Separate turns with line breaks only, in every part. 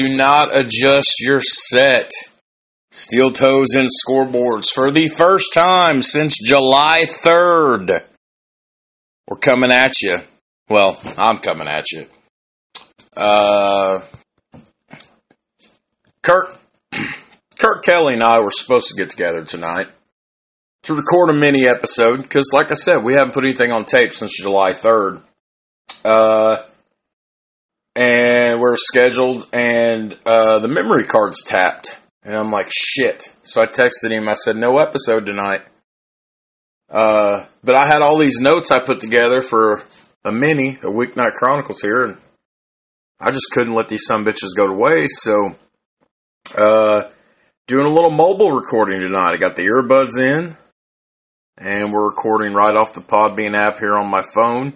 do not adjust your set. Steel toes and scoreboards for the first time since July 3rd. We're coming at you. Well, I'm coming at you. Uh, Kurt, Kurt Kelly and I were supposed to get together tonight to record a mini episode because, like I said, we haven't put anything on tape since July 3rd. Uh, and we're scheduled, and uh, the memory card's tapped. And I'm like, shit. So I texted him. I said, no episode tonight. Uh, but I had all these notes I put together for a mini, a Weeknight Chronicles here, and I just couldn't let these some bitches go to waste. So, uh, doing a little mobile recording tonight. I got the earbuds in, and we're recording right off the Podbean app here on my phone.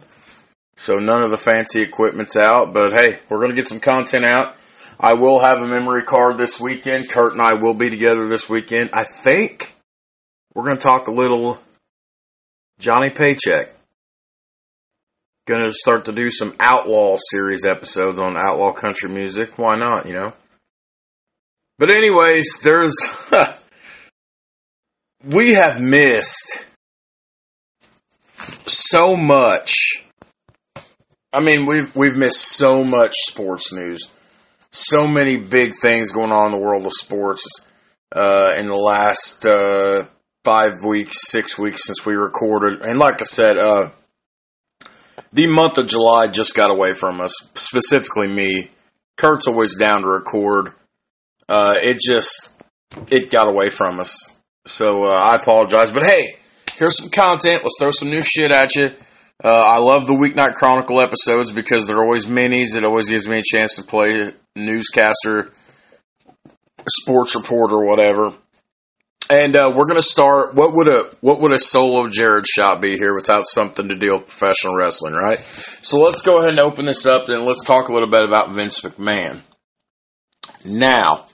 So none of the fancy equipment's out, but hey, we're going to get some content out. I will have a memory card this weekend. Kurt and I will be together this weekend. I think we're going to talk a little Johnny Paycheck. Going to start to do some Outlaw series episodes on Outlaw country music. Why not, you know? But anyways, there's we have missed so much I mean, we've we've missed so much sports news, so many big things going on in the world of sports uh, in the last uh, five weeks, six weeks since we recorded. And like I said, uh, the month of July just got away from us, specifically me. Kurt's always down to record. Uh, it just it got away from us, so uh, I apologize. But hey, here's some content. Let's throw some new shit at you. Uh, I love the Weeknight Chronicle episodes because they're always minis. It always gives me a chance to play newscaster, sports reporter, whatever. And uh, we're going to start. What would a what would a solo Jared shot be here without something to deal with professional wrestling, right? So let's go ahead and open this up and let's talk a little bit about Vince McMahon. Now,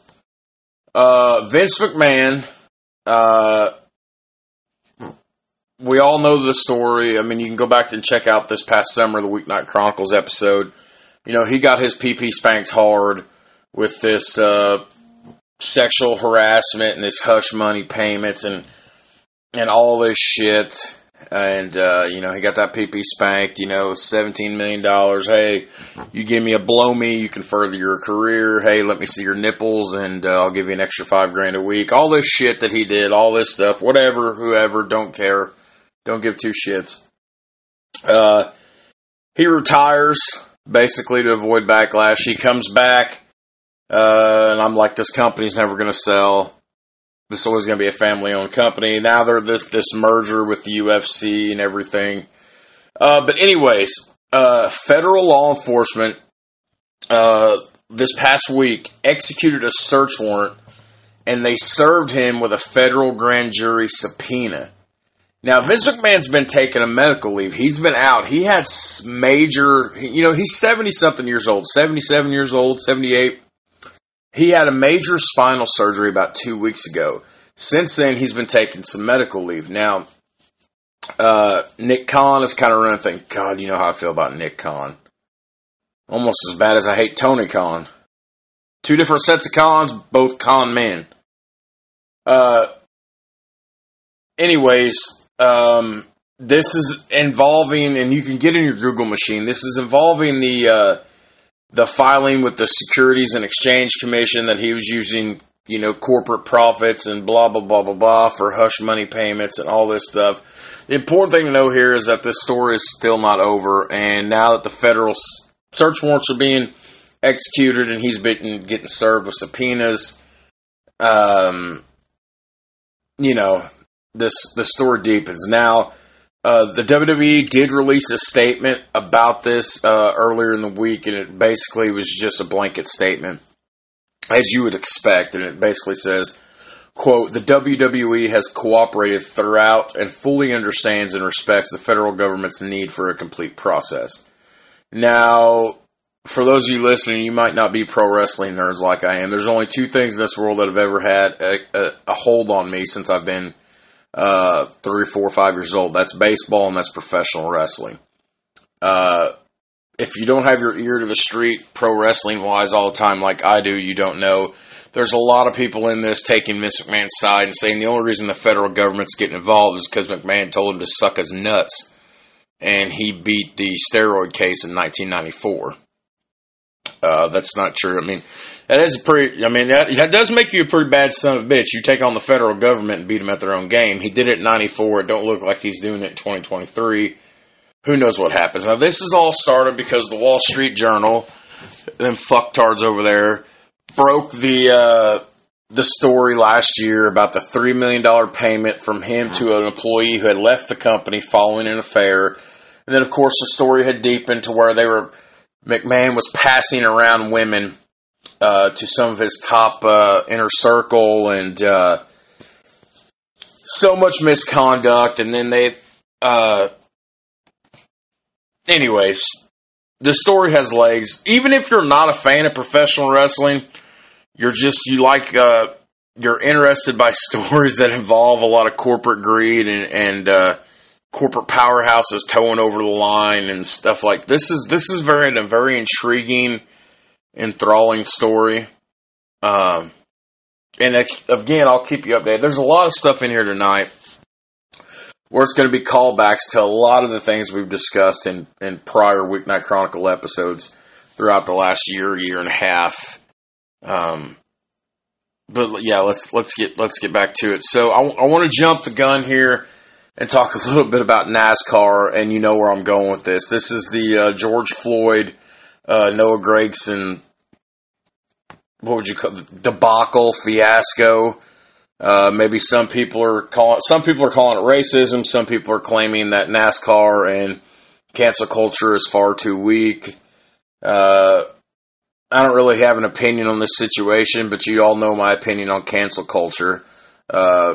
uh, Vince McMahon uh, we all know the story. I mean, you can go back and check out this past summer, the Weeknight Chronicles episode. You know, he got his PP spanked hard with this uh, sexual harassment and this hush money payments and and all this shit. And uh, you know, he got that PP spanked. You know, seventeen million dollars. Hey, you give me a blow me, you can further your career. Hey, let me see your nipples, and uh, I'll give you an extra five grand a week. All this shit that he did, all this stuff, whatever, whoever, don't care don't give two shits. Uh, he retires basically to avoid backlash. He comes back, uh, and I'm like, this company's never going to sell. This is always going to be a family owned company. Now they're this, this merger with the UFC and everything. Uh, but, anyways, uh, federal law enforcement uh, this past week executed a search warrant and they served him with a federal grand jury subpoena now, Vince McMahon's been taking a medical leave. He's been out. He had major, you know, he's 70 something years old, 77 years old, 78. He had a major spinal surgery about two weeks ago. Since then, he's been taking some medical leave. Now, uh, Nick Khan is kind of running thing. God, you know how I feel about Nick Khan. Almost as bad as I hate Tony Khan. Two different sets of cons, both con men. Uh, anyways, um, this is involving, and you can get in your Google machine. This is involving the uh, the filing with the Securities and Exchange Commission that he was using, you know, corporate profits and blah blah blah blah blah for hush money payments and all this stuff. The important thing to know here is that this story is still not over, and now that the federal search warrants are being executed and he's been getting served with subpoenas, um, you know, this the story deepens. Now, uh, the WWE did release a statement about this uh, earlier in the week, and it basically was just a blanket statement, as you would expect. And it basically says, "quote The WWE has cooperated throughout and fully understands and respects the federal government's need for a complete process." Now, for those of you listening, you might not be pro wrestling nerds like I am. There's only two things in this world that have ever had a, a, a hold on me since I've been uh, three, four, five years old. That's baseball and that's professional wrestling. Uh, if you don't have your ear to the street, pro wrestling wise, all the time, like I do, you don't know. There's a lot of people in this taking McMahon's side and saying the only reason the federal government's getting involved is because McMahon told him to suck his nuts, and he beat the steroid case in 1994. Uh, that's not true. I mean, that is pretty. I mean, that, that does make you a pretty bad son of a bitch. You take on the federal government and beat them at their own game. He did it in '94. It don't look like he's doing it in 2023. Who knows what happens? Now, this is all started because the Wall Street Journal, them fucktards over there, broke the uh, the story last year about the three million dollar payment from him to an employee who had left the company following an affair. And then, of course, the story had deepened to where they were McMahon was passing around women uh, to some of his top uh, inner circle and uh, so much misconduct. And then they, uh, anyways, the story has legs. Even if you're not a fan of professional wrestling, you're just you like uh, you're interested by stories that involve a lot of corporate greed and and uh, corporate powerhouses towing over the line and stuff like this is this is very a very intriguing, enthralling story. Um, and again, I'll keep you updated. There's a lot of stuff in here tonight where it's going to be callbacks to a lot of the things we've discussed in, in prior Weeknight Chronicle episodes throughout the last year, year and a half. Um, but yeah, let's let's get let's get back to it. So I, I want to jump the gun here and talk a little bit about NASCAR, and you know where I'm going with this. This is the uh, George Floyd, uh, Noah Gragson, what would you call it, debacle fiasco. Uh, maybe some people are calling some people are calling it racism. Some people are claiming that NASCAR and cancel culture is far too weak. Uh, I don't really have an opinion on this situation, but you all know my opinion on cancel culture. Uh,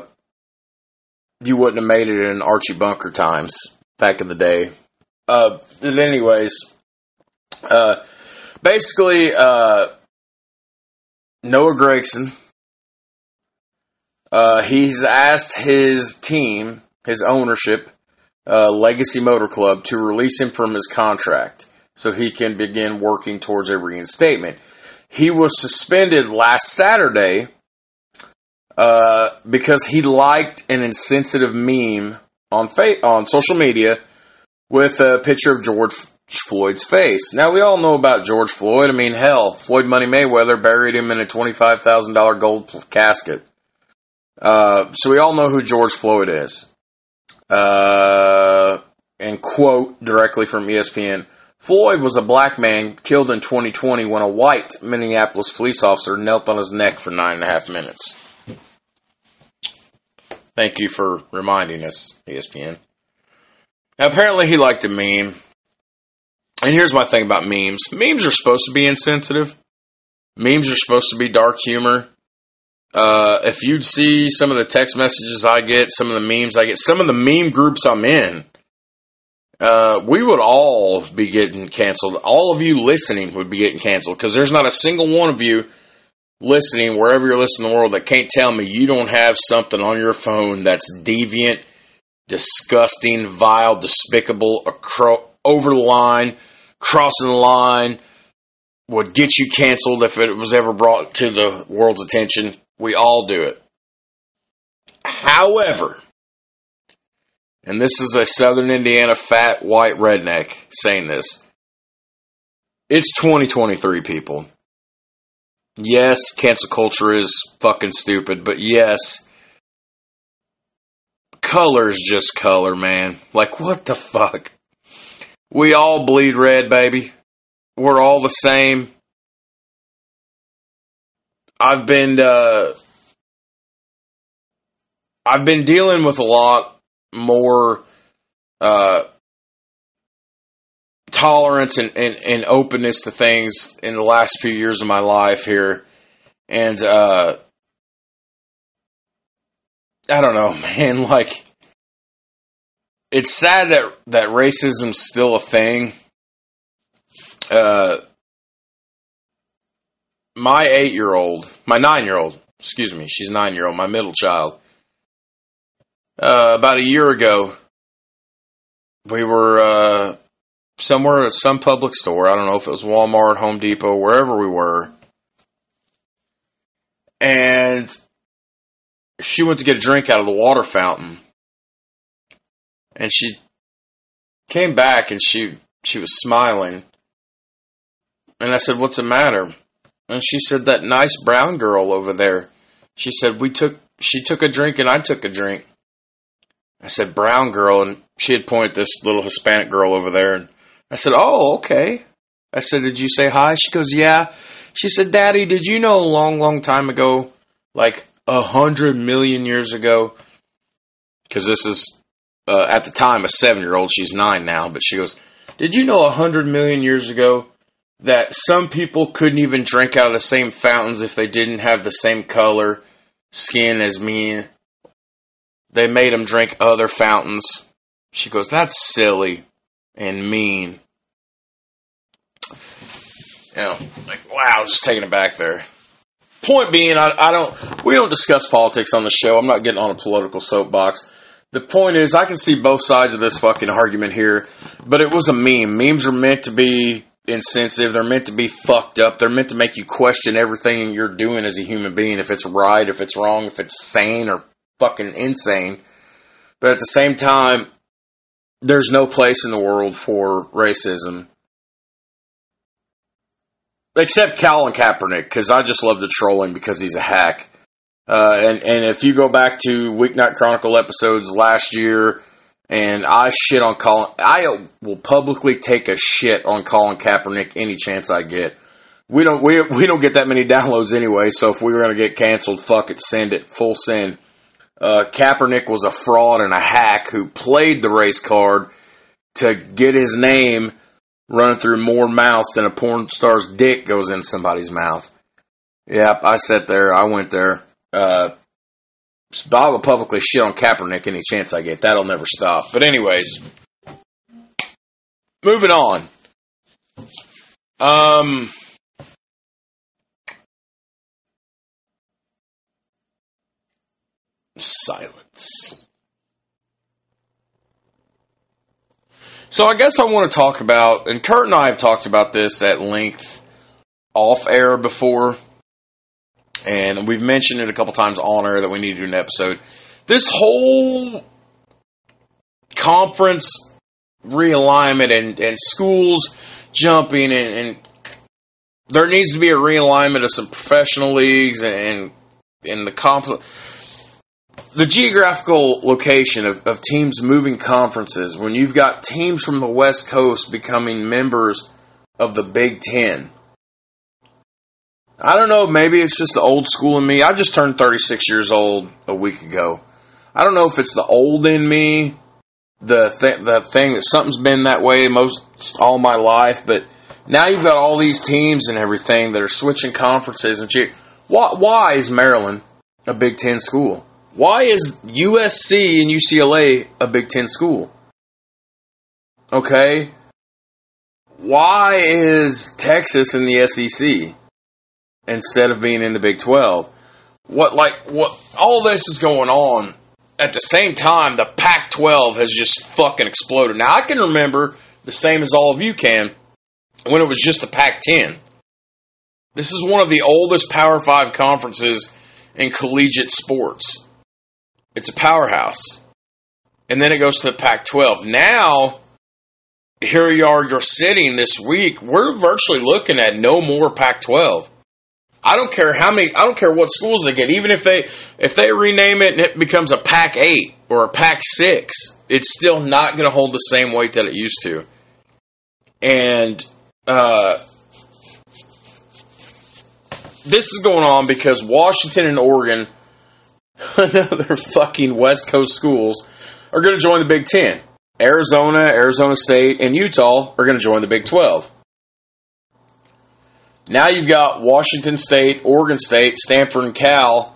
you wouldn't have made it in Archie Bunker times back in the day. Uh, anyways, uh, basically, uh, Noah Gragson, uh, he's asked his team, his ownership, uh, Legacy Motor Club, to release him from his contract so he can begin working towards a reinstatement. He was suspended last Saturday uh, because he liked an insensitive meme on fa- on social media with a picture of George Floyd's face. Now we all know about George Floyd. I mean, hell, Floyd Money Mayweather buried him in a twenty five thousand dollar gold casket. Uh, so we all know who George Floyd is. Uh, and quote directly from ESPN. Floyd was a black man killed in 2020 when a white Minneapolis police officer knelt on his neck for nine and a half minutes. Thank you for reminding us, ESPN. Now, apparently, he liked a meme. And here's my thing about memes memes are supposed to be insensitive, memes are supposed to be dark humor. Uh, if you'd see some of the text messages I get, some of the memes I get, some of the meme groups I'm in, uh, we would all be getting canceled. All of you listening would be getting canceled because there's not a single one of you listening, wherever you're listening in the world, that can't tell me you don't have something on your phone that's deviant, disgusting, vile, despicable, acro- over the line, crossing the line, would get you canceled if it was ever brought to the world's attention. We all do it. However, and this is a Southern Indiana fat white redneck saying this. It's 2023, people. Yes, cancel culture is fucking stupid, but yes, color's just color, man. Like, what the fuck? We all bleed red, baby. We're all the same. I've been, uh, I've been dealing with a lot more, uh, tolerance and, and, and, openness to things in the last few years of my life here. And uh, I don't know, man, like it's sad that that racism's still a thing. Uh, my eight year old, my nine year old, excuse me, she's nine year old, my middle child. Uh, about a year ago, we were uh, somewhere at some public store. I don't know if it was Walmart, Home Depot, wherever we were. And she went to get a drink out of the water fountain. And she came back and she she was smiling. And I said, "What's the matter?" And she said, "That nice brown girl over there." She said, "We took she took a drink and I took a drink." I said, "Brown girl," and she had pointed this little Hispanic girl over there and I said, "Oh, okay." I said, "Did you say hi?" She goes, "Yeah." She said, "Daddy, did you know a long, long time ago, like a hundred million years ago?" Because this is uh, at the time a seven-year-old. She's nine now, but she goes, "Did you know a hundred million years ago that some people couldn't even drink out of the same fountains if they didn't have the same color skin as me? They made them drink other fountains." She goes, "That's silly." And mean. You know, like wow, just taking it back there. Point being, I, I don't. We don't discuss politics on the show. I'm not getting on a political soapbox. The point is, I can see both sides of this fucking argument here, but it was a meme. Memes are meant to be insensitive. They're meant to be fucked up. They're meant to make you question everything you're doing as a human being. If it's right, if it's wrong, if it's sane or fucking insane. But at the same time, there's no place in the world for racism. Except Colin Kaepernick, because I just love the trolling because he's a hack. Uh, and, and if you go back to Weeknight Chronicle episodes last year, and I shit on Colin, I will publicly take a shit on Colin Kaepernick any chance I get. We don't we we don't get that many downloads anyway, so if we were gonna get canceled, fuck it, send it, full send. Uh, Kaepernick was a fraud and a hack who played the race card to get his name running through more mouths than a porn star's dick goes in somebody's mouth. Yep, I sat there. I went there. Uh, I will publicly shit on Kaepernick any chance I get. That'll never stop. But anyways, moving on. Um, silence. So I guess I want to talk about, and Kurt and I have talked about this at length off air before, and we've mentioned it a couple times on air that we need to do an episode. This whole conference realignment and, and schools jumping and, and there needs to be a realignment of some professional leagues and in the conference the geographical location of, of teams moving conferences, when you've got teams from the West Coast becoming members of the Big Ten, I don't know, maybe it's just the old school in me. I just turned 36 years old a week ago. I don't know if it's the old in me, the th- the thing that something's been that way most all my life, but now you've got all these teams and everything that are switching conferences and shit. Why, why is Maryland a Big Ten school? Why is USC and UCLA a Big Ten school? Okay. Why is Texas in the SEC instead of being in the Big 12? What, like, what, all this is going on. At the same time, the Pac 12 has just fucking exploded. Now, I can remember the same as all of you can when it was just the Pac 10. This is one of the oldest Power 5 conferences in collegiate sports. It's a powerhouse. And then it goes to the Pac 12. Now, here you are, you're sitting this week. We're virtually looking at no more Pac 12. I don't care how many, I don't care what schools they get. Even if they, if they rename it and it becomes a Pac 8 or a Pac 6, it's still not going to hold the same weight that it used to. And, uh, this is going on because Washington and Oregon another fucking West Coast schools are going to join the Big Ten. Arizona, Arizona State, and Utah are going to join the Big 12. Now you've got Washington State, Oregon State, Stanford, and Cal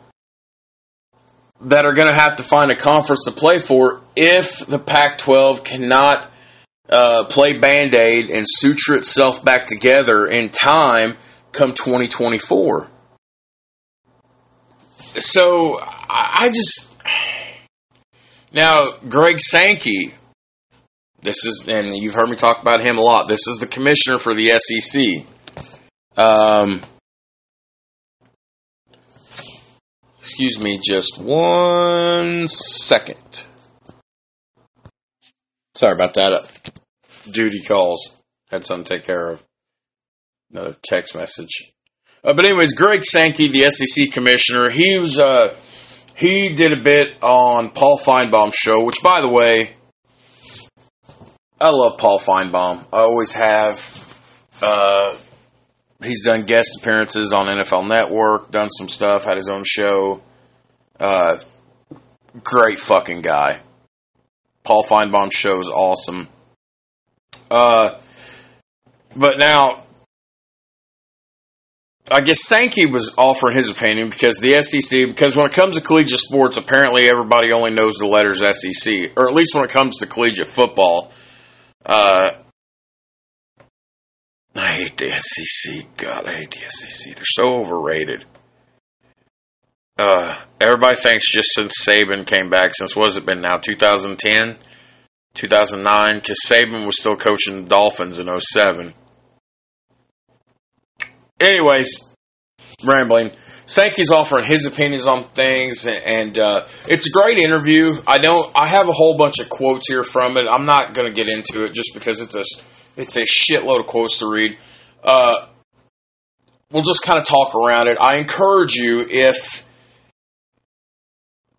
that are going to have to find a conference to play for if the Pac 12 cannot uh, play Band Aid and suture itself back together in time come 2024. So I just now Greg Sankey This is, and you've heard me talk about him a lot. This is the commissioner for the SEC. Um, excuse me just one second. Sorry about that. Duty calls. Had something to take care of. Another text message. Uh, but anyways, Greg Sankey, the SEC commissioner, he was uh, he did a bit on Paul Finebaum's show, which, by the way, I love Paul Finebaum. I always have. Uh, he's done guest appearances on NFL Network, done some stuff, had his own show. Uh, great fucking guy. Paul Finebaum's show is awesome. Uh, but now I guess Sankey was offering his opinion because the SEC, because when it comes to collegiate sports, apparently everybody only knows the letters SEC, or at least when it comes to collegiate football. Uh, I hate the SEC. God, I hate the SEC. They're so overrated. Uh, everybody thinks just since Saban came back, since what has it been now, 2010, 2009, because Saban was still coaching the Dolphins in 07 anyways, rambling. Sankey's offering his opinions on things, and uh, it's a great interview. I don't. I have a whole bunch of quotes here from it. I'm not going to get into it just because it's a it's a shitload of quotes to read. Uh, we'll just kind of talk around it. I encourage you if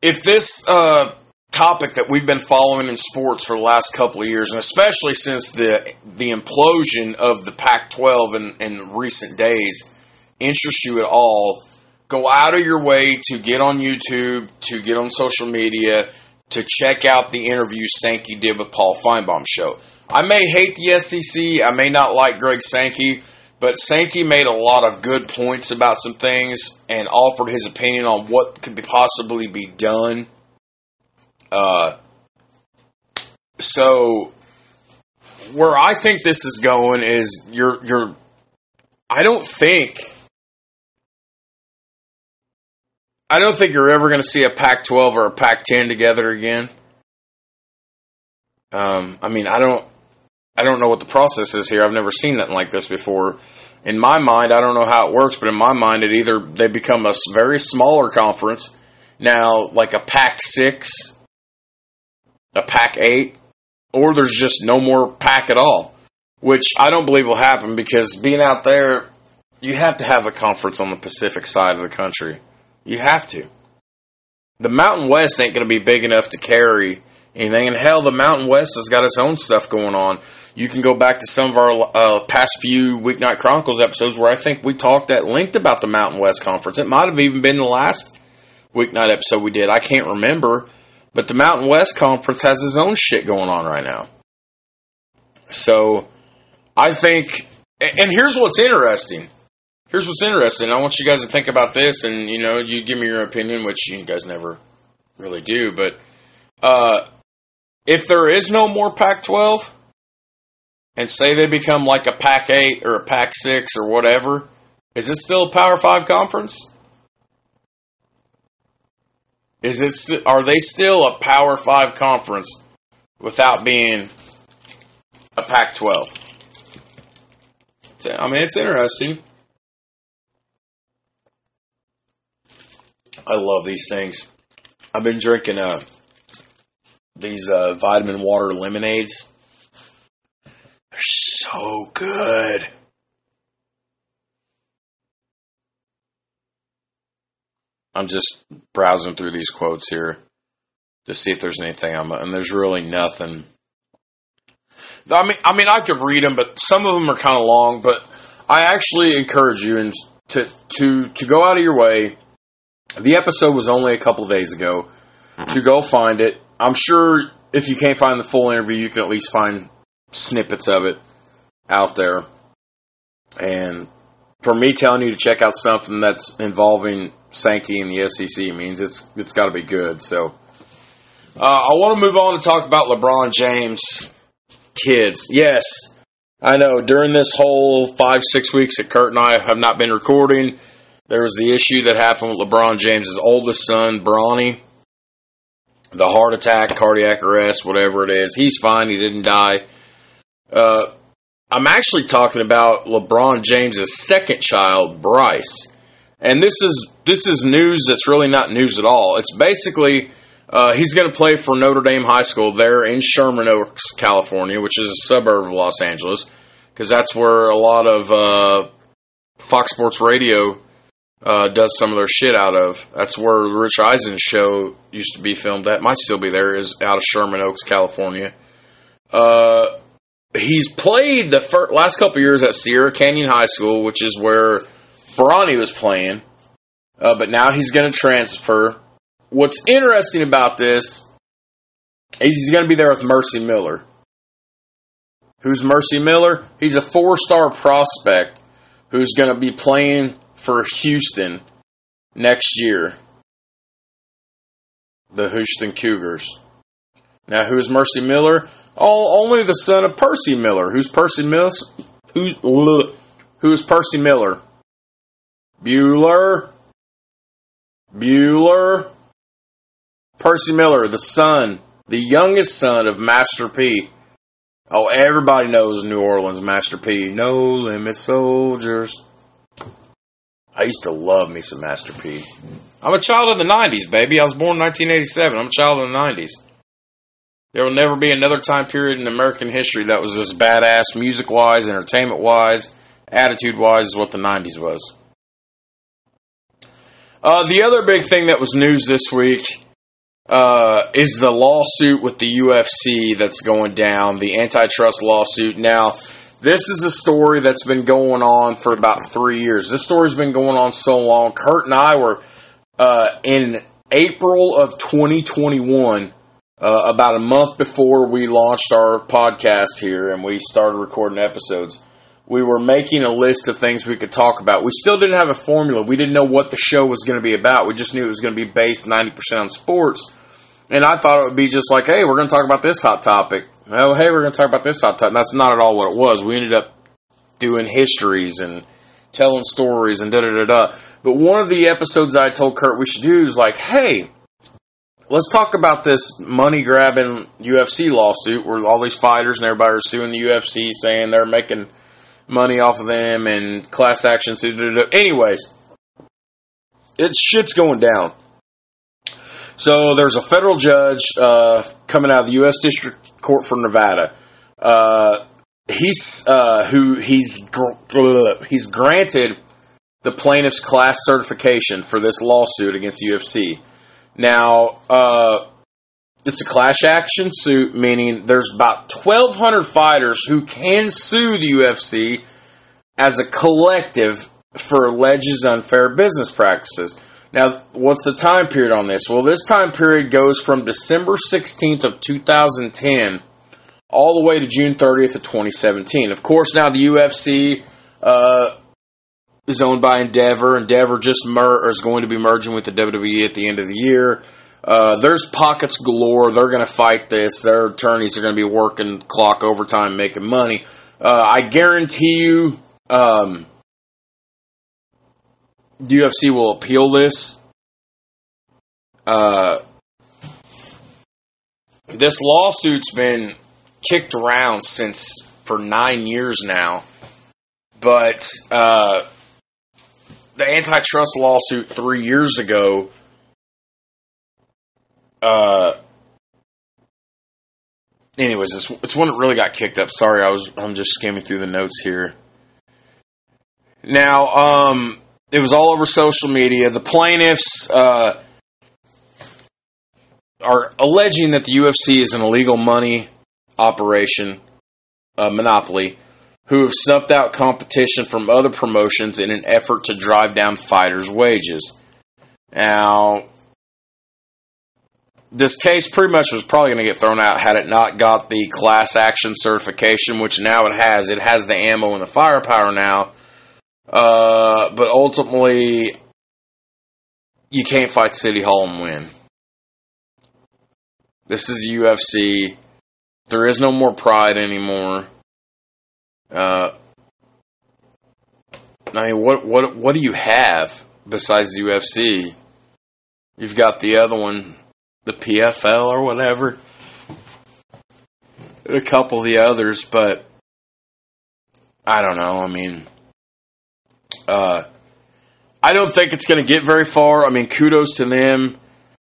if this uh, topic that we've been following in sports for the last couple of years, and especially since the the implosion of the Pac-12 in, in recent days, interests you at all, go out of your way to get on YouTube, to get on social media, to check out the interview Sankey did with Paul Finebaum show. I may hate the SEC, I may not like Greg Sankey, but Sankey made a lot of good points about some things and offered his opinion on what could be possibly be done uh, so where I think this is going is you're you're I don't think I don't think you're ever going to see a Pac-12 or a Pac-10 together again. Um, I mean, I don't I don't know what the process is here. I've never seen nothing like this before. In my mind, I don't know how it works, but in my mind, it either they become a very smaller conference now, like a Pac six a pack eight, or there's just no more pack at all, which I don't believe will happen because being out there, you have to have a conference on the Pacific side of the country. You have to. The Mountain West ain't going to be big enough to carry anything. And hell, the Mountain West has got its own stuff going on. You can go back to some of our uh, past few Weeknight Chronicles episodes where I think we talked at length about the Mountain West Conference. It might have even been the last Weeknight episode we did. I can't remember. But the Mountain West Conference has its own shit going on right now. So I think, and here's what's interesting. Here's what's interesting. I want you guys to think about this, and you know, you give me your opinion, which you guys never really do. But uh, if there is no more Pac-12, and say they become like a Pac-8 or a Pac-6 or whatever, is it still a Power Five conference? Is it? Are they still a Power Five conference without being a Pac-12? I mean, it's interesting. I love these things. I've been drinking uh, these uh, vitamin water lemonades. They're so good. I'm just browsing through these quotes here to see if there's anything I'm, and there's really nothing. I mean, I mean, I could read them, but some of them are kind of long. But I actually encourage you and to to to go out of your way. The episode was only a couple days ago. To go find it, I'm sure if you can't find the full interview, you can at least find snippets of it out there. And for me telling you to check out something that's involving Sankey and the SEC means it's it's got to be good. So uh, I want to move on and talk about LeBron James kids. Yes, I know. During this whole five six weeks that Kurt and I have not been recording, there was the issue that happened with LeBron James's oldest son, Bronny. the heart attack, cardiac arrest, whatever it is. He's fine. He didn't die. Uh, I'm actually talking about LeBron James's second child, Bryce. And this is this is news that's really not news at all. It's basically uh, he's going to play for Notre Dame High School there in Sherman Oaks, California, which is a suburb of Los Angeles, because that's where a lot of uh, Fox Sports Radio uh, does some of their shit out of. That's where Rich Eisen's show used to be filmed That Might still be there. Is out of Sherman Oaks, California. Uh, he's played the first, last couple years at Sierra Canyon High School, which is where Bronny was playing. Uh, but now he's going to transfer. What's interesting about this is he's going to be there with Mercy Miller. Who's Mercy Miller? He's a four star prospect who's going to be playing for Houston next year. The Houston Cougars. Now, who's Mercy Miller? Oh, only the son of Percy Miller. Who's Percy Miller? Who's who's Percy Miller? Bueller. Bueller. Percy Miller, the son, the youngest son of Master P. Oh, everybody knows New Orleans Master P. No limit soldiers. I used to love me some Master P. I'm a child of the 90s, baby. I was born in 1987. I'm a child of the 90s. There will never be another time period in American history that was as badass, music wise, entertainment wise, attitude wise, as what the 90s was. Uh, the other big thing that was news this week uh, is the lawsuit with the UFC that's going down, the antitrust lawsuit. Now, this is a story that's been going on for about three years. This story's been going on so long. Kurt and I were uh, in April of 2021, uh, about a month before we launched our podcast here and we started recording episodes. We were making a list of things we could talk about. We still didn't have a formula. We didn't know what the show was going to be about. We just knew it was going to be based 90% on sports. And I thought it would be just like, hey, we're going to talk about this hot topic. Oh, hey, we're going to talk about this hot topic. That's not at all what it was. We ended up doing histories and telling stories and da da da da. But one of the episodes I told Kurt we should do is like, hey, let's talk about this money grabbing UFC lawsuit where all these fighters and everybody are suing the UFC saying they're making money off of them and class action suit. Anyways, it shit's going down. So there's a federal judge uh, coming out of the U.S. District Court for Nevada. Uh, he's uh, who he's he's granted the plaintiff's class certification for this lawsuit against UFC. Now, uh, it's a class action suit, meaning there's about 1,200 fighters who can sue the UFC as a collective for alleged unfair business practices. Now, what's the time period on this? Well, this time period goes from December 16th of 2010 all the way to June 30th of 2017. Of course, now the UFC uh, is owned by Endeavor. Endeavor just mer- is going to be merging with the WWE at the end of the year. Uh, there's pockets galore. They're going to fight this. Their attorneys are going to be working clock overtime, making money. Uh, I guarantee you, um, UFC will appeal this. Uh, this lawsuit's been kicked around since for nine years now, but uh, the antitrust lawsuit three years ago. Uh, anyways, it's, it's one that really got kicked up. Sorry, I was I'm just skimming through the notes here. Now, um, it was all over social media. The plaintiffs uh, are alleging that the UFC is an illegal money operation, uh, monopoly, who have snuffed out competition from other promotions in an effort to drive down fighters' wages. Now, this case pretty much was probably going to get thrown out had it not got the class action certification, which now it has. It has the ammo and the firepower now uh, but ultimately, you can't fight City Hall and win. This is UFC. There is no more pride anymore. Uh, I mean, what what what do you have besides the UFC? You've got the other one, the PFL or whatever, a couple of the others, but I don't know. I mean, uh, I don't think it's going to get very far. I mean, kudos to them.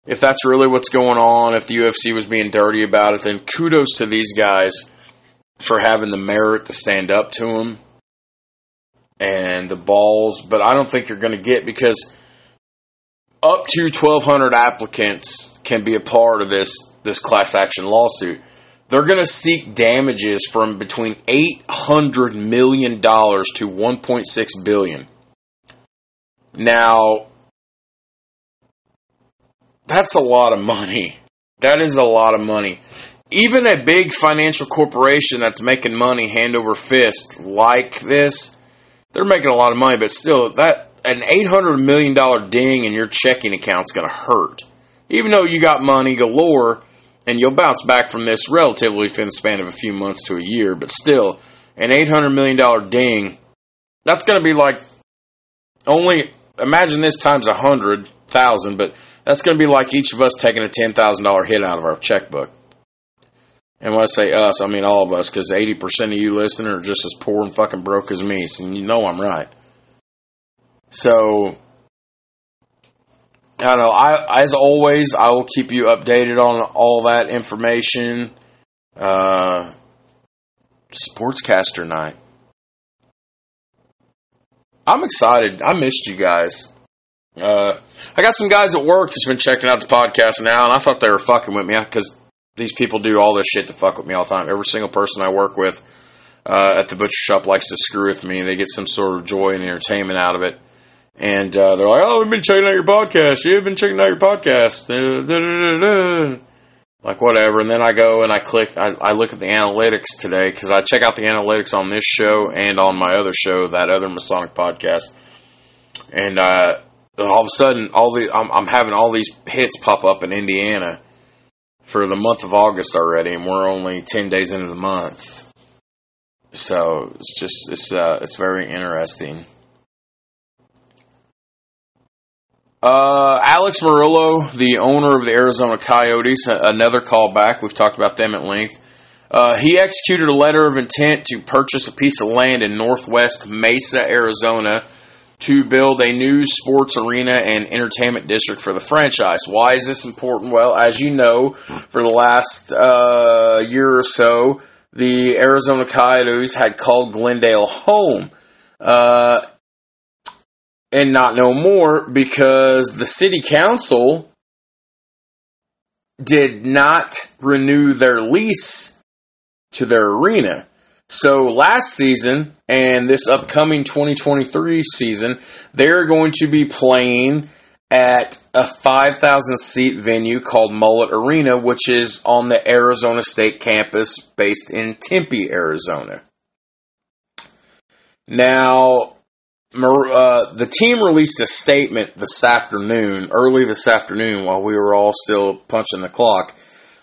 If that's really what's going on, if the UFC was being dirty about it, then kudos to these guys for having the merit to stand up to them and the balls. But I don't think you're going to get because up to 1,200 applicants can be a part of this this class action lawsuit. They're going to seek damages from between 800 million dollars to 1.6 billion. Now, that's a lot of money. That is a lot of money. Even a big financial corporation that's making money hand over fist like this, they're making a lot of money, but still, that an eight hundred million dollar ding in your checking account's going to hurt. Even though you got money galore, and you'll bounce back from this relatively within the span of a few months to a year, but still, an eight hundred million dollar ding, that's going to be like only imagine this times a hundred thousand, but that's going to be like each of us taking a ten thousand dollar hit out of our checkbook. And when I say us, I mean all of us, because eighty percent of you listening are just as poor and fucking broke as me, so you know I'm right. So, I don't know. I, as always, I will keep you updated on all that information. Uh, Sportscaster night. I'm excited. I missed you guys. Uh, I got some guys at work that's been checking out the podcast now, and I thought they were fucking with me because these people do all this shit to fuck with me all the time. Every single person I work with uh, at the butcher shop likes to screw with me. And they get some sort of joy and entertainment out of it. And uh, they're like, "Oh, we've been checking out your podcast. You've been checking out your podcast." Like whatever. And then I go and I click. I, I look at the analytics today because I check out the analytics on this show and on my other show, that other Masonic podcast. And uh, all of a sudden, all the I'm, I'm having all these hits pop up in Indiana for the month of August already, and we're only ten days into the month. So it's just it's uh, it's very interesting. Uh, Alex Meruelo, the owner of the Arizona Coyotes, another callback. We've talked about them at length. Uh, he executed a letter of intent to purchase a piece of land in northwest Mesa, Arizona, to build a new sports arena and entertainment district for the franchise. Why is this important? Well, as you know, for the last uh, year or so, the Arizona Coyotes had called Glendale home. Uh, and not know more because the city council did not renew their lease to their arena. So last season and this upcoming 2023 season, they're going to be playing at a 5,000 seat venue called Mullet Arena, which is on the Arizona State campus based in Tempe, Arizona. Now, uh, the team released a statement this afternoon, early this afternoon, while we were all still punching the clock,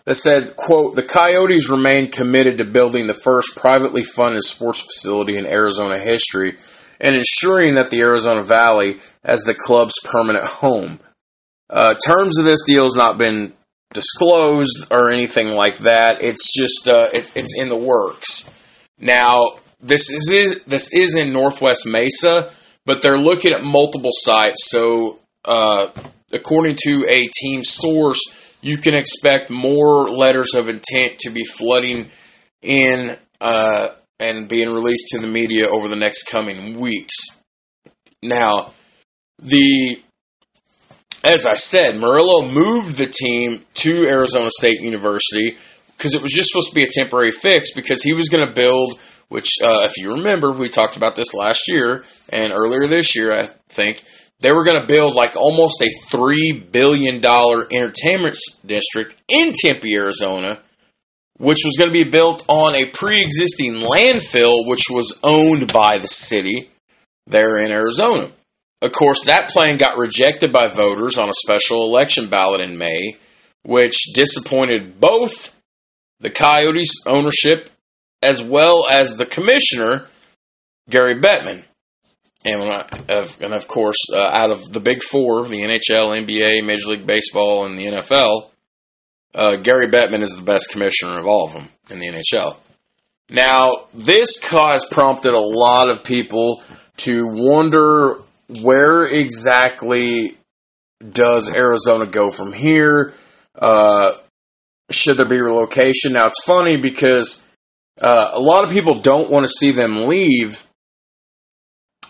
that said, quote, the Coyotes remain committed to building the first privately funded sports facility in Arizona history and ensuring that the Arizona Valley as the club's permanent home. Uh, terms of this deal has not been disclosed or anything like that. It's just uh, it, it's in the works. Now, this is this is in Northwest Mesa, but they're looking at multiple sites. So, uh, according to a team source, you can expect more letters of intent to be flooding in uh, and being released to the media over the next coming weeks. Now, the as I said, Meruelo moved the team to Arizona State University because it was just supposed to be a temporary fix because he was going to build which, uh, if you remember, we talked about this last year and earlier this year, I think. They were going to build like almost a $3 billion entertainment district in Tempe, Arizona, which was going to be built on a pre existing landfill, which was owned by the city there in Arizona. Of course, that plan got rejected by voters on a special election ballot in May, which disappointed both the Coyotes ownership as well as the commissioner, Gary Bettman. And, I, and of course, uh, out of the big four, the NHL, NBA, Major League Baseball, and the NFL, uh, Gary Bettman is the best commissioner of all of them in the NHL. Now, this cause prompted a lot of people to wonder where exactly does Arizona go from here? Uh, should there be relocation? Now, it's funny because uh, a lot of people don't want to see them leave,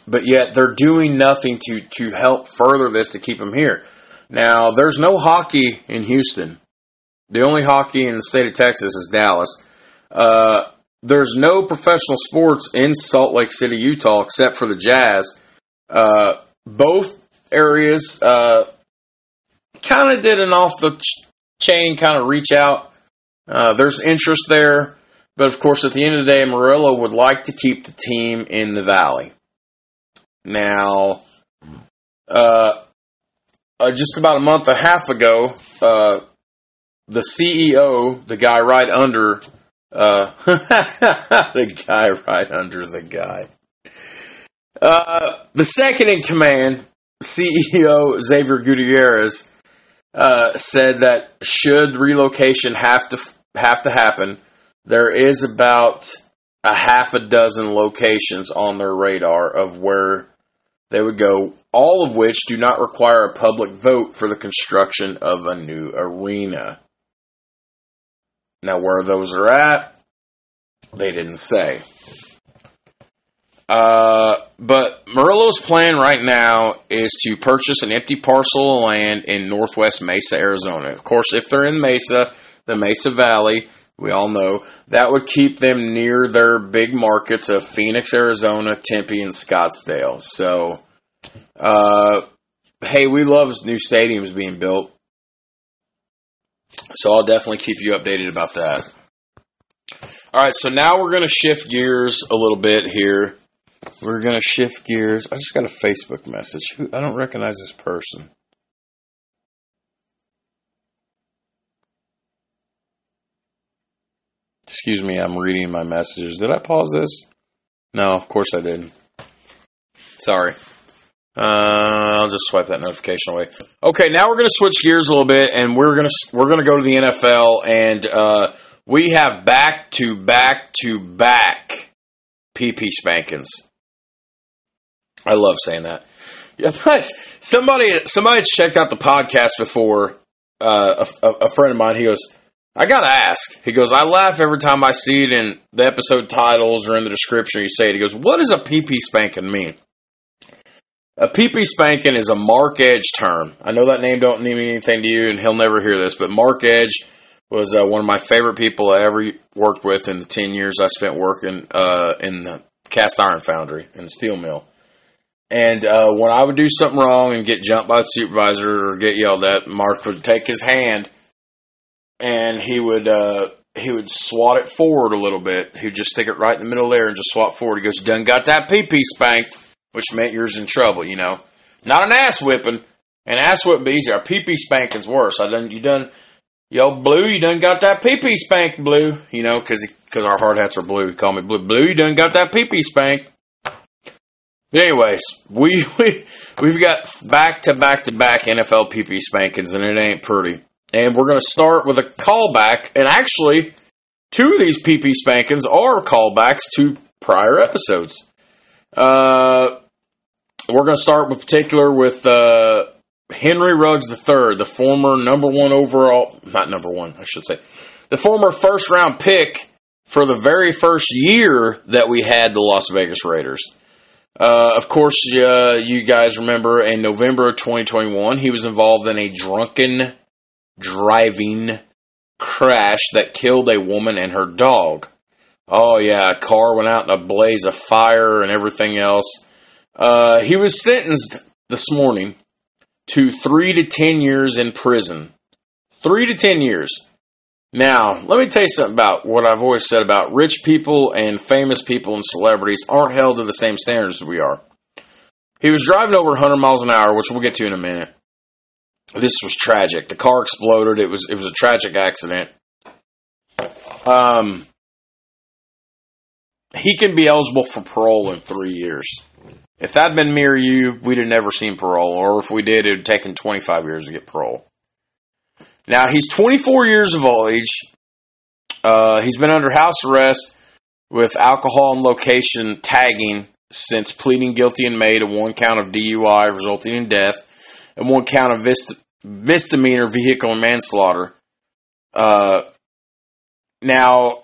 but yet they're doing nothing to, to help further this to keep them here. Now, there's no hockey in Houston. The only hockey in the state of Texas is Dallas. Uh, there's no professional sports in Salt Lake City, Utah, except for the Jazz. Uh, both areas uh, kind of did an off the ch- chain kind of reach out. Uh, there's interest there, but of course, at the end of the day, Meruelo would like to keep the team in the Valley. Now, uh, uh, just about a month and a half ago, uh, the CEO, the guy right under, uh, the guy right under the guy, uh, the second in command, CEO Xavier Gutierrez, uh, said that should relocation have to have to happen, there is about a half a dozen locations on their radar of where they would go, all of which do not require a public vote for the construction of a new arena. Now, where those are at, they didn't say. Uh, but Meruelo's plan right now is to purchase an empty parcel of land in northwest Mesa, Arizona. Of course, if they're in Mesa, the Mesa Valley, we all know, that would keep them near their big markets of Phoenix, Arizona, Tempe, and Scottsdale. So, uh, hey, we love new stadiums being built. So I'll definitely keep you updated about that. All right, so now we're going to shift gears a little bit here. We're going to shift gears. I just got a Facebook message. I don't recognize this person. Excuse me, I'm reading my messages. Did I pause this? No, of course I didn't. Sorry. Uh, I'll just swipe that notification away. Okay, now we're going to switch gears a little bit, and we're going to we're going to go to the NFL, and uh, we have back to back to back PP spankings. I love saying that. Yeah, somebody somebody checked out the podcast before. Uh, a, a friend of mine, he goes, I gotta ask. He goes, I laugh every time I see it in the episode titles or in the description. You say it. He goes, What does a PP spanking mean? A PP spanking is a Mark Edge term. I know that name don't mean anything to you, and he'll never hear this. But Mark Edge was uh, one of my favorite people I ever worked with in the ten years I spent working uh, in the cast iron foundry and the steel mill. And uh, when I would do something wrong and get jumped by the supervisor or get yelled at, Mark would take his hand and he would uh, he would swat it forward a little bit. He'd just stick it right in the middle there and just swat forward. He goes, "Done got that pee pee spanked," which meant you're in trouble. You know, not an ass whipping. An ass whipping be easier. A pee pee spanking's worse. I done you done. Yo, Blue, you done got that pee pee spanked, Blue. You know, because because our hard hats are blue. He call me Blue. Blue, you done got that pee pee spanked. Anyways, we, we we've got back to back to back NFL PP spankings, and it ain't pretty. And we're going to start with a callback, and actually, two of these PP spankings are callbacks to prior episodes. Uh, we're going to start with particular with uh, Henry Ruggs III, the former number one overall, not number one, I should say, the former first round pick for the very first year that we had the Las Vegas Raiders. Uh, of course, uh, you guys remember in November of 2021, he was involved in a drunken driving crash that killed a woman and her dog. Oh, yeah, a car went out in a blaze of fire and everything else. Uh, he was sentenced this morning to three to ten years in prison. Three to ten years. Now, let me tell you something about what I've always said about rich people and famous people and celebrities aren't held to the same standards as we are. He was driving over 100 miles an hour, which we'll get to in a minute. This was tragic. The car exploded. It was it was a tragic accident. Um, he can be eligible for parole in three years. If that'd been me or you, we'd have never seen parole, or if we did, it'd have taken 25 years to get parole. Now he's 24 years of age. Uh, he's been under house arrest with alcohol and location tagging since pleading guilty in May to one count of DUI resulting in death and one count of vist- misdemeanor vehicle and manslaughter. Uh, now,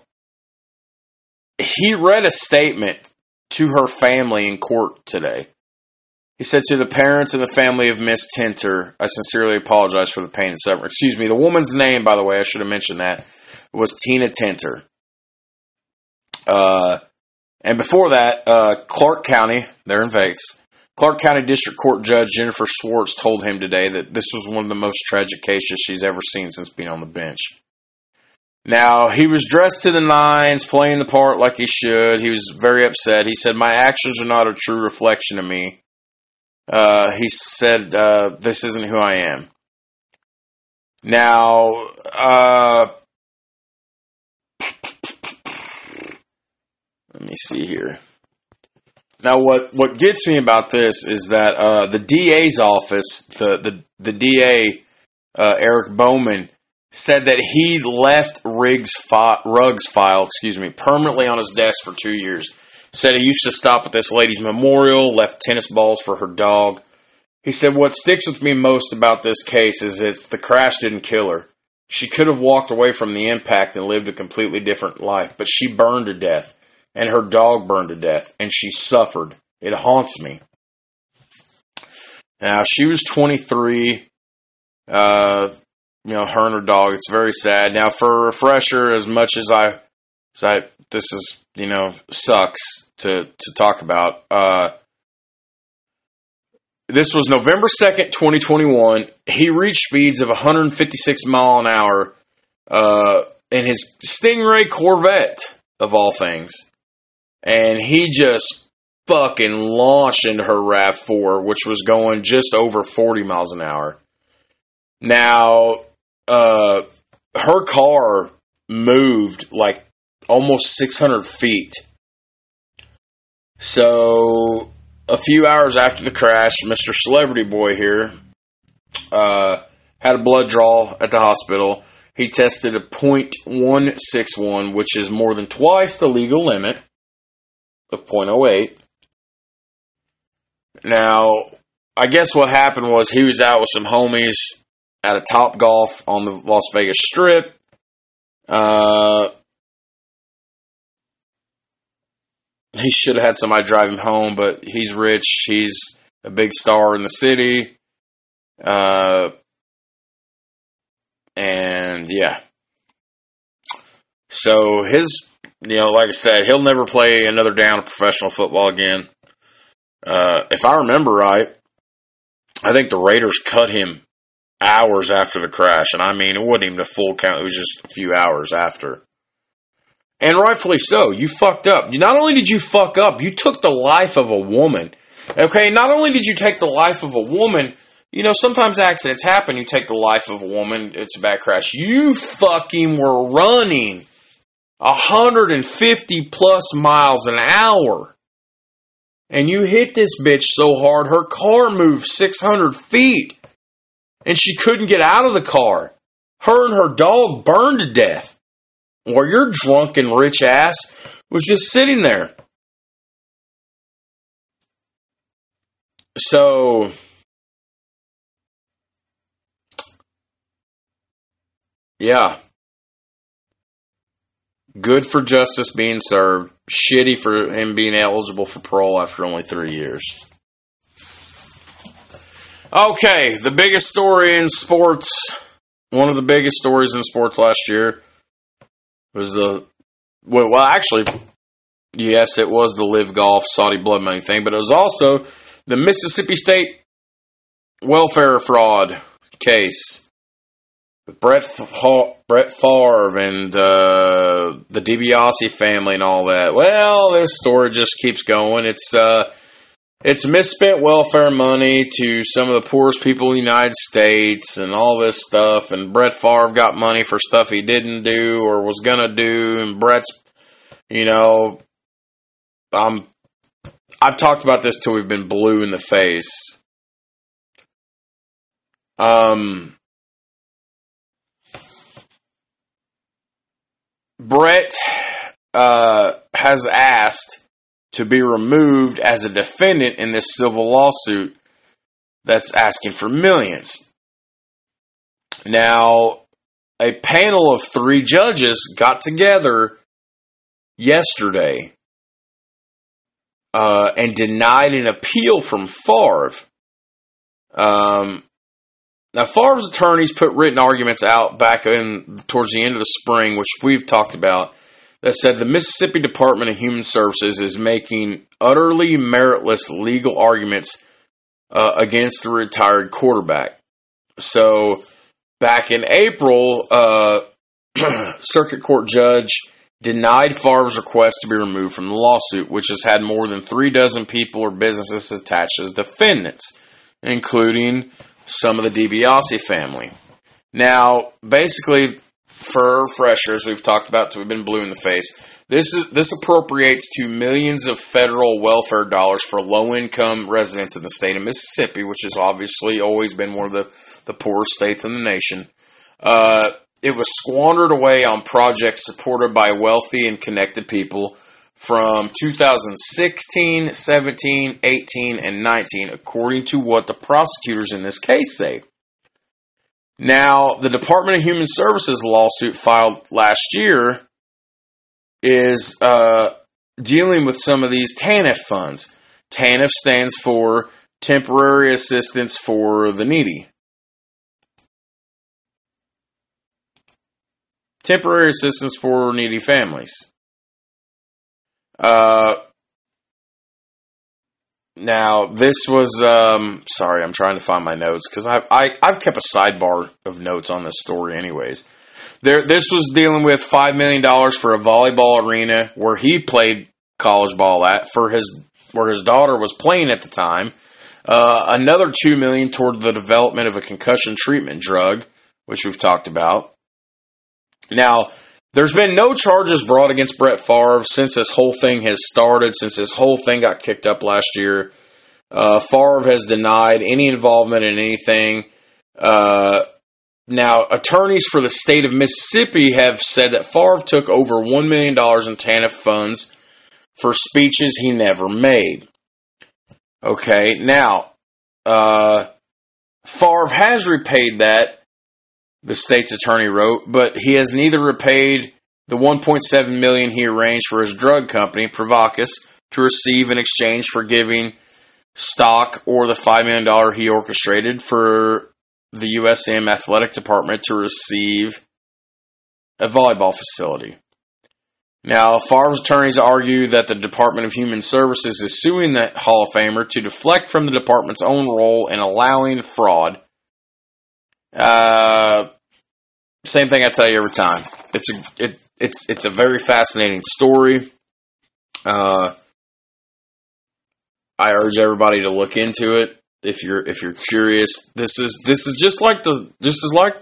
he read a statement to her family in court today. He said to the parents and the family of Miss Tintor, I sincerely apologize for the pain and suffering. Excuse me, the woman's name, by the way, I should have mentioned that, was Tina Tintor. Uh, and before that, uh, Clark County, they're in Vegas. Clark County District Court Judge Jennifer Schwartz told him today that this was one of the most tragic cases she's ever seen since being on the bench. Now, he was dressed to the nines, playing the part like he should. He was very upset. He said, My actions are not a true reflection of me. Uh, he said, uh, This isn't who I am. Now, uh, let me see here. Now, what, what gets me about this is that uh, the DA's office, the the, the DA, uh, Eric Bauman, said that he left Riggs fi- Ruggs file, excuse me, permanently on his desk for two years. Said he used to stop at this lady's memorial, left tennis balls for her dog. He said, What sticks with me most about this case is it's the crash didn't kill her. She could have walked away from the impact and lived a completely different life, but she burned to death, and her dog burned to death, and she suffered. It haunts me. Now, she was 23. Uh, you know, her and her dog. It's very sad. Now, for a refresher, as much as I, as I, this is, you know, sucks to, to talk about, uh, this was November 2nd, 2021. He reached speeds of 156 mile an hour, uh, in his Stingray Corvette, of all things. And he just fucking launched into her RAV4, which was going just over 40 miles an hour. Now, uh, her car moved like almost 600 feet. So, a few hours after the crash, Mr. Celebrity Boy here uh, had a blood draw at the hospital. He tested a .161, which is more than twice the legal limit of .08. Now, I guess what happened was he was out with some homies at a Top Golf on the Las Vegas Strip. Uh, he should have had somebody drive him home, but he's rich. He's a big star in the city. Uh, and yeah. So his, you know, like I said, he'll never play another down of professional football again. Uh, if I remember right, I think the Raiders cut him hours after the crash. And I mean, it wasn't even a full count, it was just a few hours after. And rightfully so. You fucked up. Not only did you fuck up, you took the life of a woman. Okay, not only did you take the life of a woman, you know, sometimes accidents happen, you take the life of a woman, it's a bad crash. You fucking were running 150 plus miles an hour. And you hit this bitch so hard, her car moved 600 feet and she couldn't get out of the car. Her and her dog burned to death. Or your drunken rich ass was just sitting there. So, yeah. Good for justice being served. Shitty for him being eligible for parole after only three years. Okay, the biggest story in sports, one of the biggest stories in sports last year was the well, well actually yes, it was the LIV Golf Saudi blood money thing, but it was also the Mississippi State welfare fraud case Brett Brett Favre and uh, the DiBiase family and all that. Well, this story just keeps going. It's uh, it's misspent welfare money to some of the poorest people in the United States and all this stuff. And Brett Favre got money for stuff he didn't do or was gonna do. And Brett's, you know, um, I've talked about this till we've been blue in the face. Um, Brett uh, has asked to be removed as a defendant in this civil lawsuit that's asking for millions. Now, a panel of three judges got together yesterday uh, and denied an appeal from Favre. Um, now, Favre's attorneys put written arguments out back in towards the end of the spring, which we've talked about, that said the Mississippi Department of Human Services is making utterly meritless legal arguments uh, against the retired quarterback. So, back in April, uh, Circuit Court Judge denied Favre's request to be removed from the lawsuit, which has had more than three dozen people or businesses attached as defendants, including some of the DiBiase family. Now, basically, for freshers, we've talked about we've been blue in the face. This is this appropriates to millions of federal welfare dollars for low income residents in the state of Mississippi, which has obviously always been one of the, the poorest states in the nation. Uh, it was squandered away on projects supported by wealthy and connected people from 2016, 17, 18, and 19, according to what the prosecutors in this case say. Now, the Department of Human Services lawsuit filed last year is uh, dealing with some of these TANF funds. TANF stands for Temporary Assistance for the Needy. Temporary Assistance for Needy Families. Uh, now this was um, sorry, I'm trying to find my notes because I, I I've kept a sidebar of notes on this story, anyways. There, this was dealing with five million dollars for a volleyball arena where he played college ball at for his where his daughter was playing at the time. Uh, another two million toward the development of a concussion treatment drug, which we've talked about. Now, there's been no charges brought against Brett Favre since this whole thing has started, since this whole thing got kicked up last year. Uh, Favre has denied any involvement in anything. Uh, now, attorneys for the state of Mississippi have said that Favre took over $1 million in TANF funds for speeches he never made. Okay, now, uh, Favre has repaid that the state's attorney wrote, but he has neither repaid the 1.7 million he arranged for his drug company, Prevacus, to receive in exchange for giving stock or the $5 million he orchestrated for the USM athletic department to receive a volleyball facility. Now, Favre's attorneys argue that the Department of Human Services is suing the Hall of Famer to deflect from the department's own role in allowing fraud uh, same thing I tell you every time. It's a it, it's it's a very fascinating story. Uh, I urge everybody to look into it if you're if you're curious. This is this is just like the this is like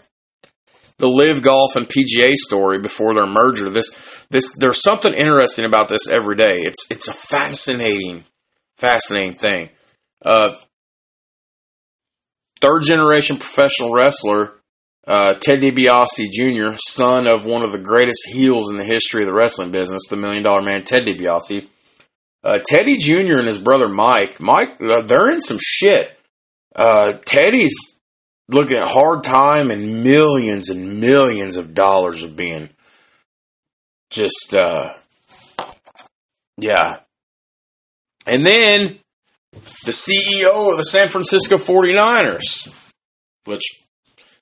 the LIV Golf and PGA story before their merger. This this there's something interesting about this every day. It's it's a fascinating fascinating thing. Uh, third generation professional wrestler, uh, Ted DiBiase Jr., son of one of the greatest heels in the history of the wrestling business, the Million Dollar Man, Ted DiBiase. Uh, Teddy Jr. and his brother Mike, Mike, uh, they're in some shit. Uh, Teddy's looking at hard time and millions and millions of dollars of being just, uh, yeah. And then the CEO of the San Francisco 49ers, which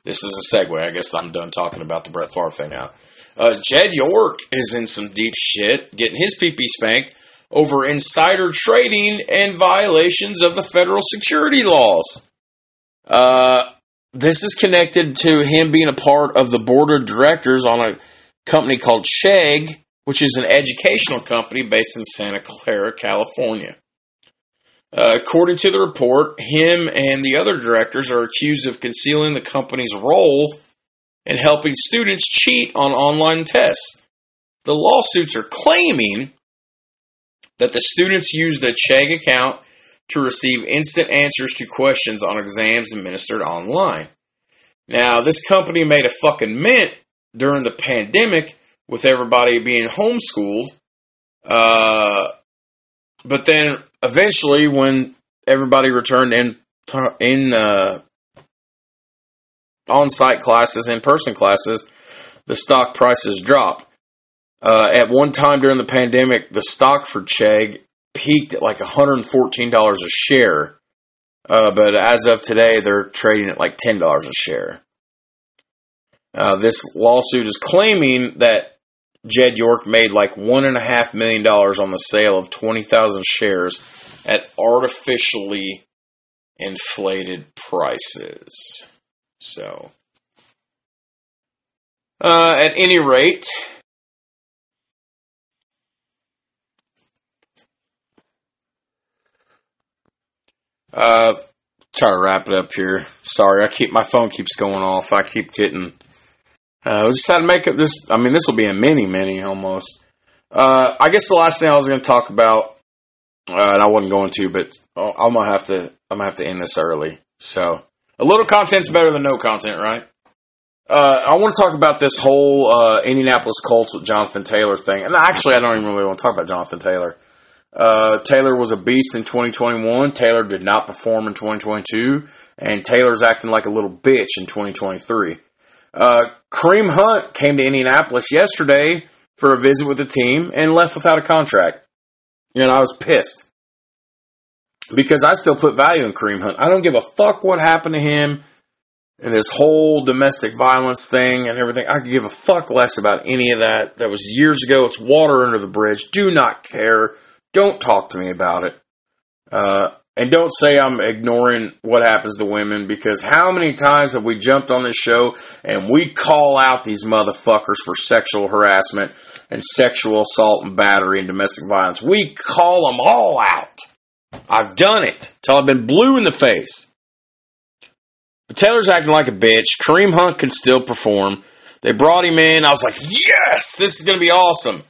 this is a segue. I guess I'm done talking about the Brett Favre thing now. Uh, Jed York is in some deep shit, getting his PP spanked over insider trading and violations of the federal security laws. Uh, this is connected to him being a part of the board of directors on a company called Chegg, which is an educational company based in Santa Clara, California. According to the report, him and the other directors are accused of concealing the company's role in helping students cheat on online tests. The lawsuits are claiming that the students used the Chegg account to receive instant answers to questions on exams administered online. Now, this company made a fucking mint during the pandemic with everybody being homeschooled. Uh, but then eventually, when everybody returned in in uh, on-site classes, in-person classes, the stock prices dropped. Uh, at one time during the pandemic, the stock for Chegg peaked at like $114 a share. Uh, but as of today, they're trading at like $10 a share. Uh, this lawsuit is claiming that Jed York made like $1.5 million on the sale of 20,000 shares at artificially inflated prices. So, uh, at any rate, uh, try to wrap it up here. Sorry, I keep my phone keeps going off. I keep getting. Uh, we just had to make it this. I mean, this will be a mini mini almost. Uh, I guess the last thing I was going to talk about, uh, and I wasn't going to, but I'm gonna have to. I'm gonna have to end this early. So a little content's better than no content, right? Uh, I want to talk about this whole uh, Indianapolis Colts with Jonathan Taylor thing. And actually, I don't even really want to talk about Jonathan Taylor. Uh, Taylor was a beast in 2021. Taylor did not perform in 2022. And Taylor's acting like a little bitch in 2023. Uh, Kareem Hunt came to Indianapolis yesterday for a visit with the team and left without a contract. And I was pissed. Because I still put value in Kareem Hunt. I don't give a fuck what happened to him and this whole domestic violence thing and everything. I could give a fuck less about any of that. That was years ago. It's water under the bridge. Do not care. Don't talk to me about it. Uh, and don't say I'm ignoring what happens to women because how many times have we jumped on this show and we call out these motherfuckers for sexual harassment and sexual assault and battery and domestic violence? We call them all out. I've done it till I've been blue in the face. But Taylor's acting like a bitch. Kareem Hunt can still perform. They brought him in. I was like, yes, this is going to be awesome.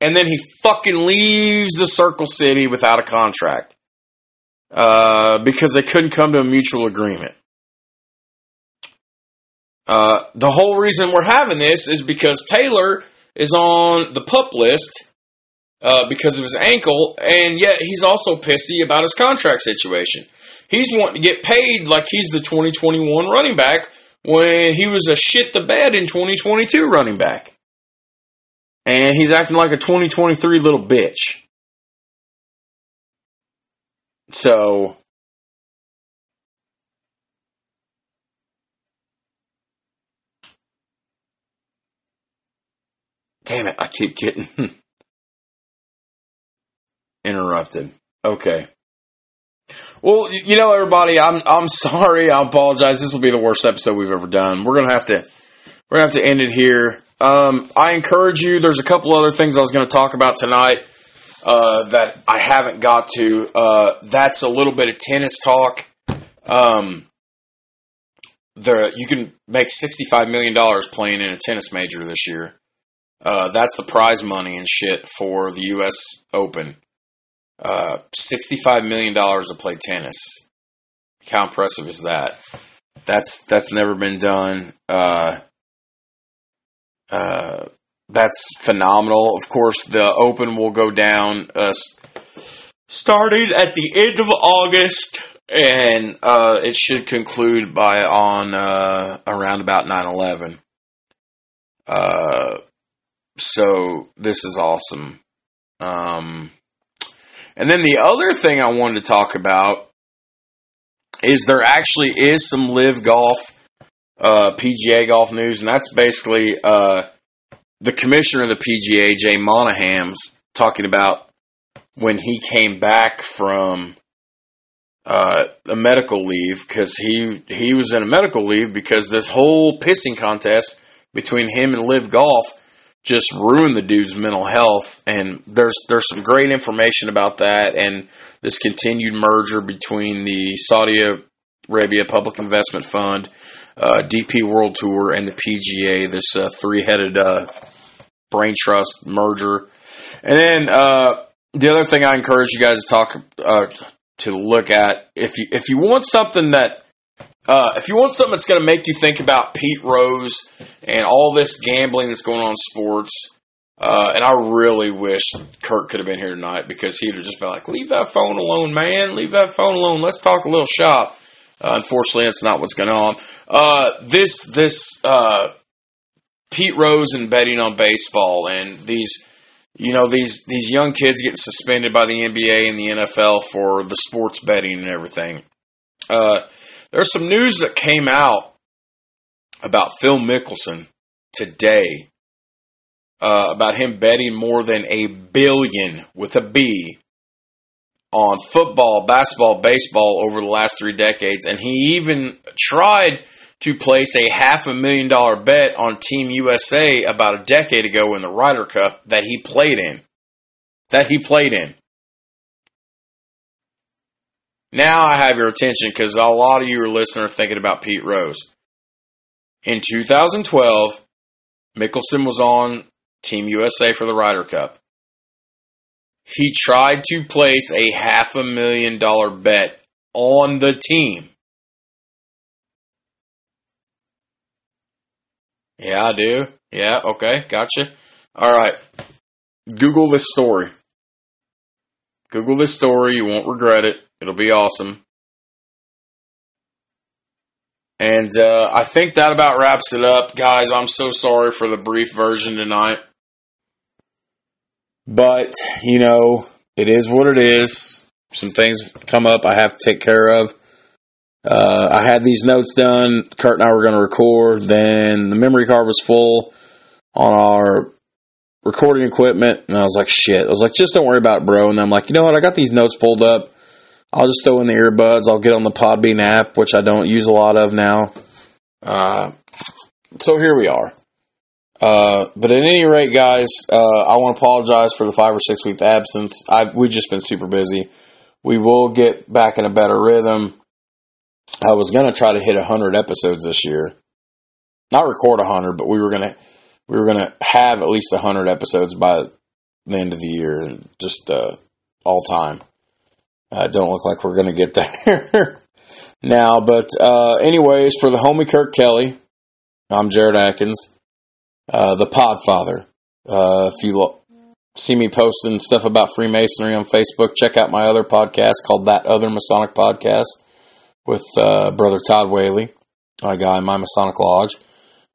And then he fucking leaves the Circle City without a contract uh, because they couldn't come to a mutual agreement. Uh, the whole reason we're having this is because Taylor is on the pup list uh, because of his ankle, and yet he's also pissy about his contract situation. He's wanting to get paid like he's the 2021 running back when he was a shit the bed in 2022 running back. And he's acting like a 2023 little bitch. So, damn it, I keep getting interrupted. Okay. Well, you know, everybody, I'm I'm sorry. I apologize. This will be the worst episode we've ever done. We're gonna have to we're gonna have to end it here. Um, I encourage you. There's a couple other things I was to talk about tonight uh, that I haven't got to. Uh, that's a little bit of tennis talk. Um, there, you can make sixty five million dollars playing in a tennis major this year. Uh, that's the prize money and shit for the U.S. Open. Uh, $65 million to play tennis. How impressive is that? That's, that's never been done. Uh, uh, that's phenomenal. Of course, the Open will go down, uh, starting at the end of August, and, uh, it should conclude by on, uh, around about 9-11. Uh, so this is awesome. Um, and then the other thing I wanted to talk about is there actually is some LIV Golf, uh, PGA golf news, and that's basically uh, the commissioner of the PGA, Jay Monahan's, talking about when he came back from uh, a medical leave because he he was in a medical leave because this whole pissing contest between him and LIV Golf just ruined the dude's mental health. And there's there's some great information about that and this continued merger between the Saudi Arabia Public Investment Fund, uh, DP World Tour, and the PGA. This uh, three headed uh, brain trust merger. And then uh, the other thing I encourage you guys to talk uh, to look at if you if you want something that uh, if you want something that's going to make you think about Pete Rose and all this gambling that's going on in sports, Uh, and I really wish Kurt could have been here tonight because he'd have just been like, leave that phone alone, man. Leave that phone alone. Let's talk a little shop. Uh, unfortunately, that's not what's going on. Uh, this, this, uh, Pete Rose and betting on baseball and these, you know, these, these young kids getting suspended by the NBA and the NFL for the sports betting and everything. Uh, there's some news that came out about Phil Mickelson today uh, about him betting more than a billion with a B on football, basketball, baseball over the last three decades. And he even tried to place a half a million dollar bet on Team USA about a decade ago in the Ryder Cup that he played in. That he played in. Now I have your attention because a lot of you are listening are thinking about Pete Rose. In 2012, Mickelson was on Team USA for the Ryder Cup. He tried to place a half a million dollar bet on the team. Yeah, I do. Yeah, okay, gotcha. All right. Google this story. Google this story. You won't regret it. It'll be awesome. And uh, I think that about wraps it up. Guys, I'm so sorry for the brief version tonight. But, you know, it is what it is. Some things come up I have to take care of. Uh, I had these notes done. Kurt and I were going to record. Then the memory card was full on our recording equipment. And I was like, shit. I was like, just don't worry about it, bro. And I'm like, you know what? I got these notes pulled up. I'll just throw in the earbuds. I'll get on the Podbean app, which I don't use a lot of now. Uh, so here we are. Uh, but at any rate, guys, uh, I want to apologize for the five or six week absence. I we've just been super busy. We will get back in a better rhythm. I was gonna try to hit hundred episodes this year, not record hundred, but we were gonna we were gonna have at least hundred episodes by the end of the year, just uh, all time. Uh, don't look like we're gonna get there now, but uh, anyways, for the homie Kirk Kelly, I'm Jared Atkins. Uh, the Podfather. Uh, if you lo- see me posting stuff about Freemasonry on Facebook, check out my other podcast called That Other Masonic Podcast with uh, Brother Todd Whaley, my guy in my Masonic Lodge.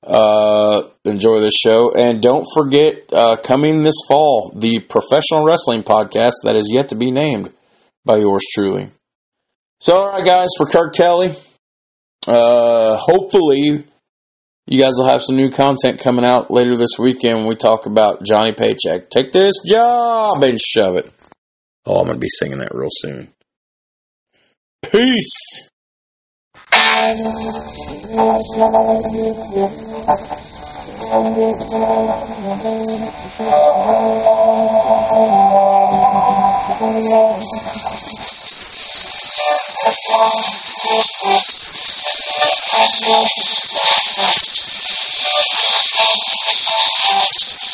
Uh, enjoy this show. And don't forget, uh, coming this fall, the professional wrestling podcast that is yet to be named by yours truly. So, all right, guys, for Kirk Kelly, uh, hopefully you guys will have some new content coming out later this weekend when we talk about Johnny Paycheck. Take this job and shove it. Oh, I'm going to be singing that real soon. Peace. 私たちは、私たちのお話を聞きました。